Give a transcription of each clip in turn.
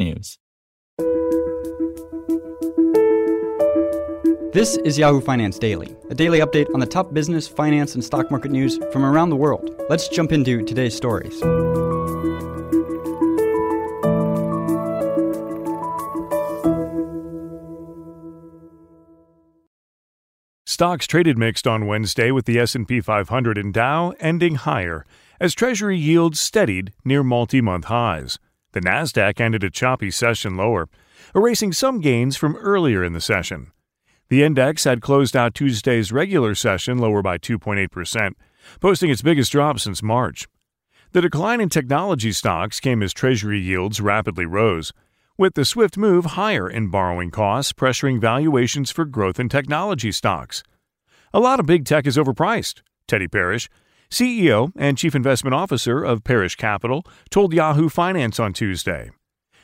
technews. This is Yahoo Finance Daily, a daily update on the top business, finance, and stock market news from around the world. Let's jump into today's stories. Stocks traded mixed on Wednesday with the S&P 500 and Dow ending higher as treasury yields steadied near multi-month highs. The Nasdaq ended a choppy session lower, erasing some gains from earlier in the session. The index had closed out Tuesday's regular session lower by 2.8%, posting its biggest drop since March. The decline in technology stocks came as treasury yields rapidly rose, with the swift move higher in borrowing costs pressuring valuations for growth in technology stocks. A lot of big tech is overpriced, Teddy Parrish, CEO and Chief Investment Officer of Parish Capital, told Yahoo Finance on Tuesday.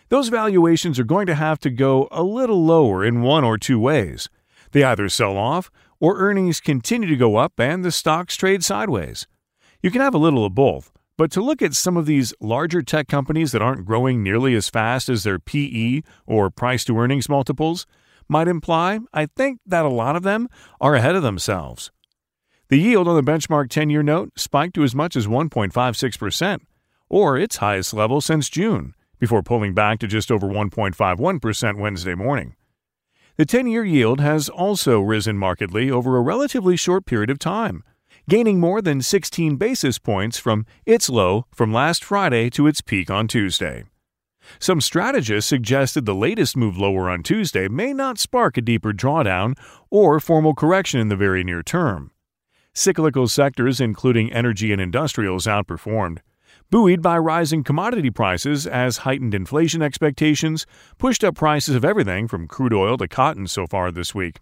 Those valuations are going to have to go a little lower in one or two ways. They either sell off, or earnings continue to go up and the stocks trade sideways. You can have a little of both, but to look at some of these larger tech companies that aren't growing nearly as fast as their PE or price to earnings multiples might imply, I think, that a lot of them are ahead of themselves. The yield on the benchmark 10 year note spiked to as much as 1.56%, or its highest level since June, before pulling back to just over 1.51% Wednesday morning. The 10 year yield has also risen markedly over a relatively short period of time gaining more than 16 basis points from its low from last Friday to its peak on Tuesday. Some strategists suggested the latest move lower on Tuesday may not spark a deeper drawdown or formal correction in the very near term. Cyclical sectors, including energy and industrials, outperformed, buoyed by rising commodity prices as heightened inflation expectations pushed up prices of everything from crude oil to cotton so far this week.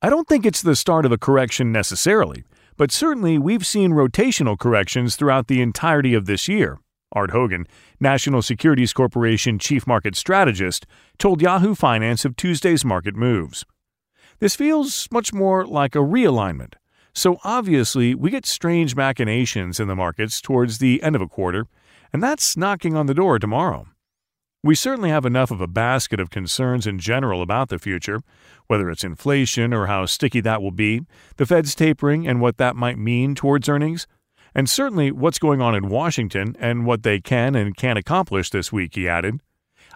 I don't think it's the start of a correction necessarily, but certainly we've seen rotational corrections throughout the entirety of this year. Art Hogan, National Securities Corporation chief market strategist, told Yahoo Finance of Tuesday's market moves. This feels much more like a realignment. So obviously, we get strange machinations in the markets towards the end of a quarter, and that's knocking on the door tomorrow. We certainly have enough of a basket of concerns in general about the future, whether it's inflation or how sticky that will be, the Fed's tapering and what that might mean towards earnings, and certainly what's going on in Washington and what they can and can't accomplish this week, he added.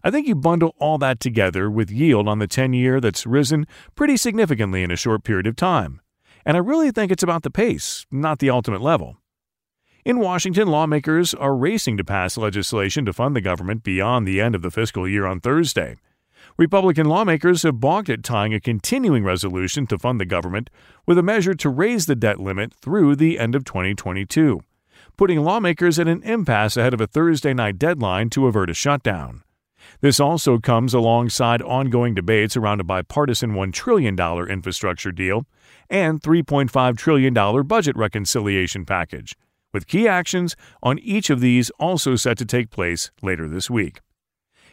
I think you bundle all that together with yield on the 10 year that's risen pretty significantly in a short period of time. And I really think it's about the pace, not the ultimate level. In Washington, lawmakers are racing to pass legislation to fund the government beyond the end of the fiscal year on Thursday. Republican lawmakers have balked at tying a continuing resolution to fund the government with a measure to raise the debt limit through the end of 2022, putting lawmakers at an impasse ahead of a Thursday night deadline to avert a shutdown. This also comes alongside ongoing debates around a bipartisan $1 trillion infrastructure deal and $3.5 trillion budget reconciliation package with key actions on each of these also set to take place later this week.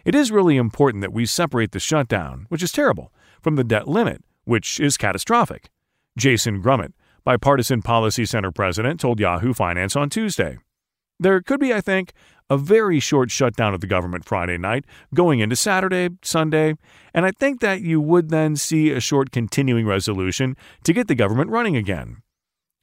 It is really important that we separate the shutdown, which is terrible, from the debt limit, which is catastrophic. Jason Grumet, Bipartisan Policy Center president, told Yahoo Finance on Tuesday. There could be, I think, a very short shutdown of the government Friday night, going into Saturday, Sunday, and I think that you would then see a short continuing resolution to get the government running again.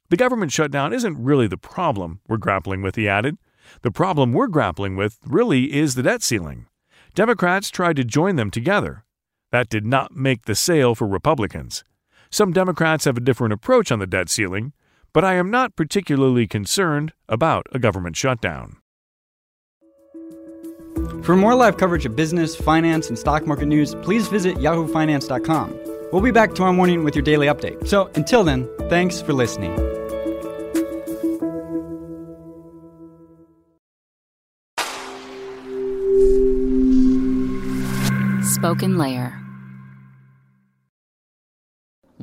The government shutdown isn't really the problem we're grappling with, he added. The problem we're grappling with really is the debt ceiling. Democrats tried to join them together. That did not make the sale for Republicans. Some Democrats have a different approach on the debt ceiling, but I am not particularly concerned about a government shutdown. For more live coverage of business, finance, and stock market news, please visit yahoofinance.com. We'll be back tomorrow morning with your daily update. So until then, thanks for listening. SpokenLayer.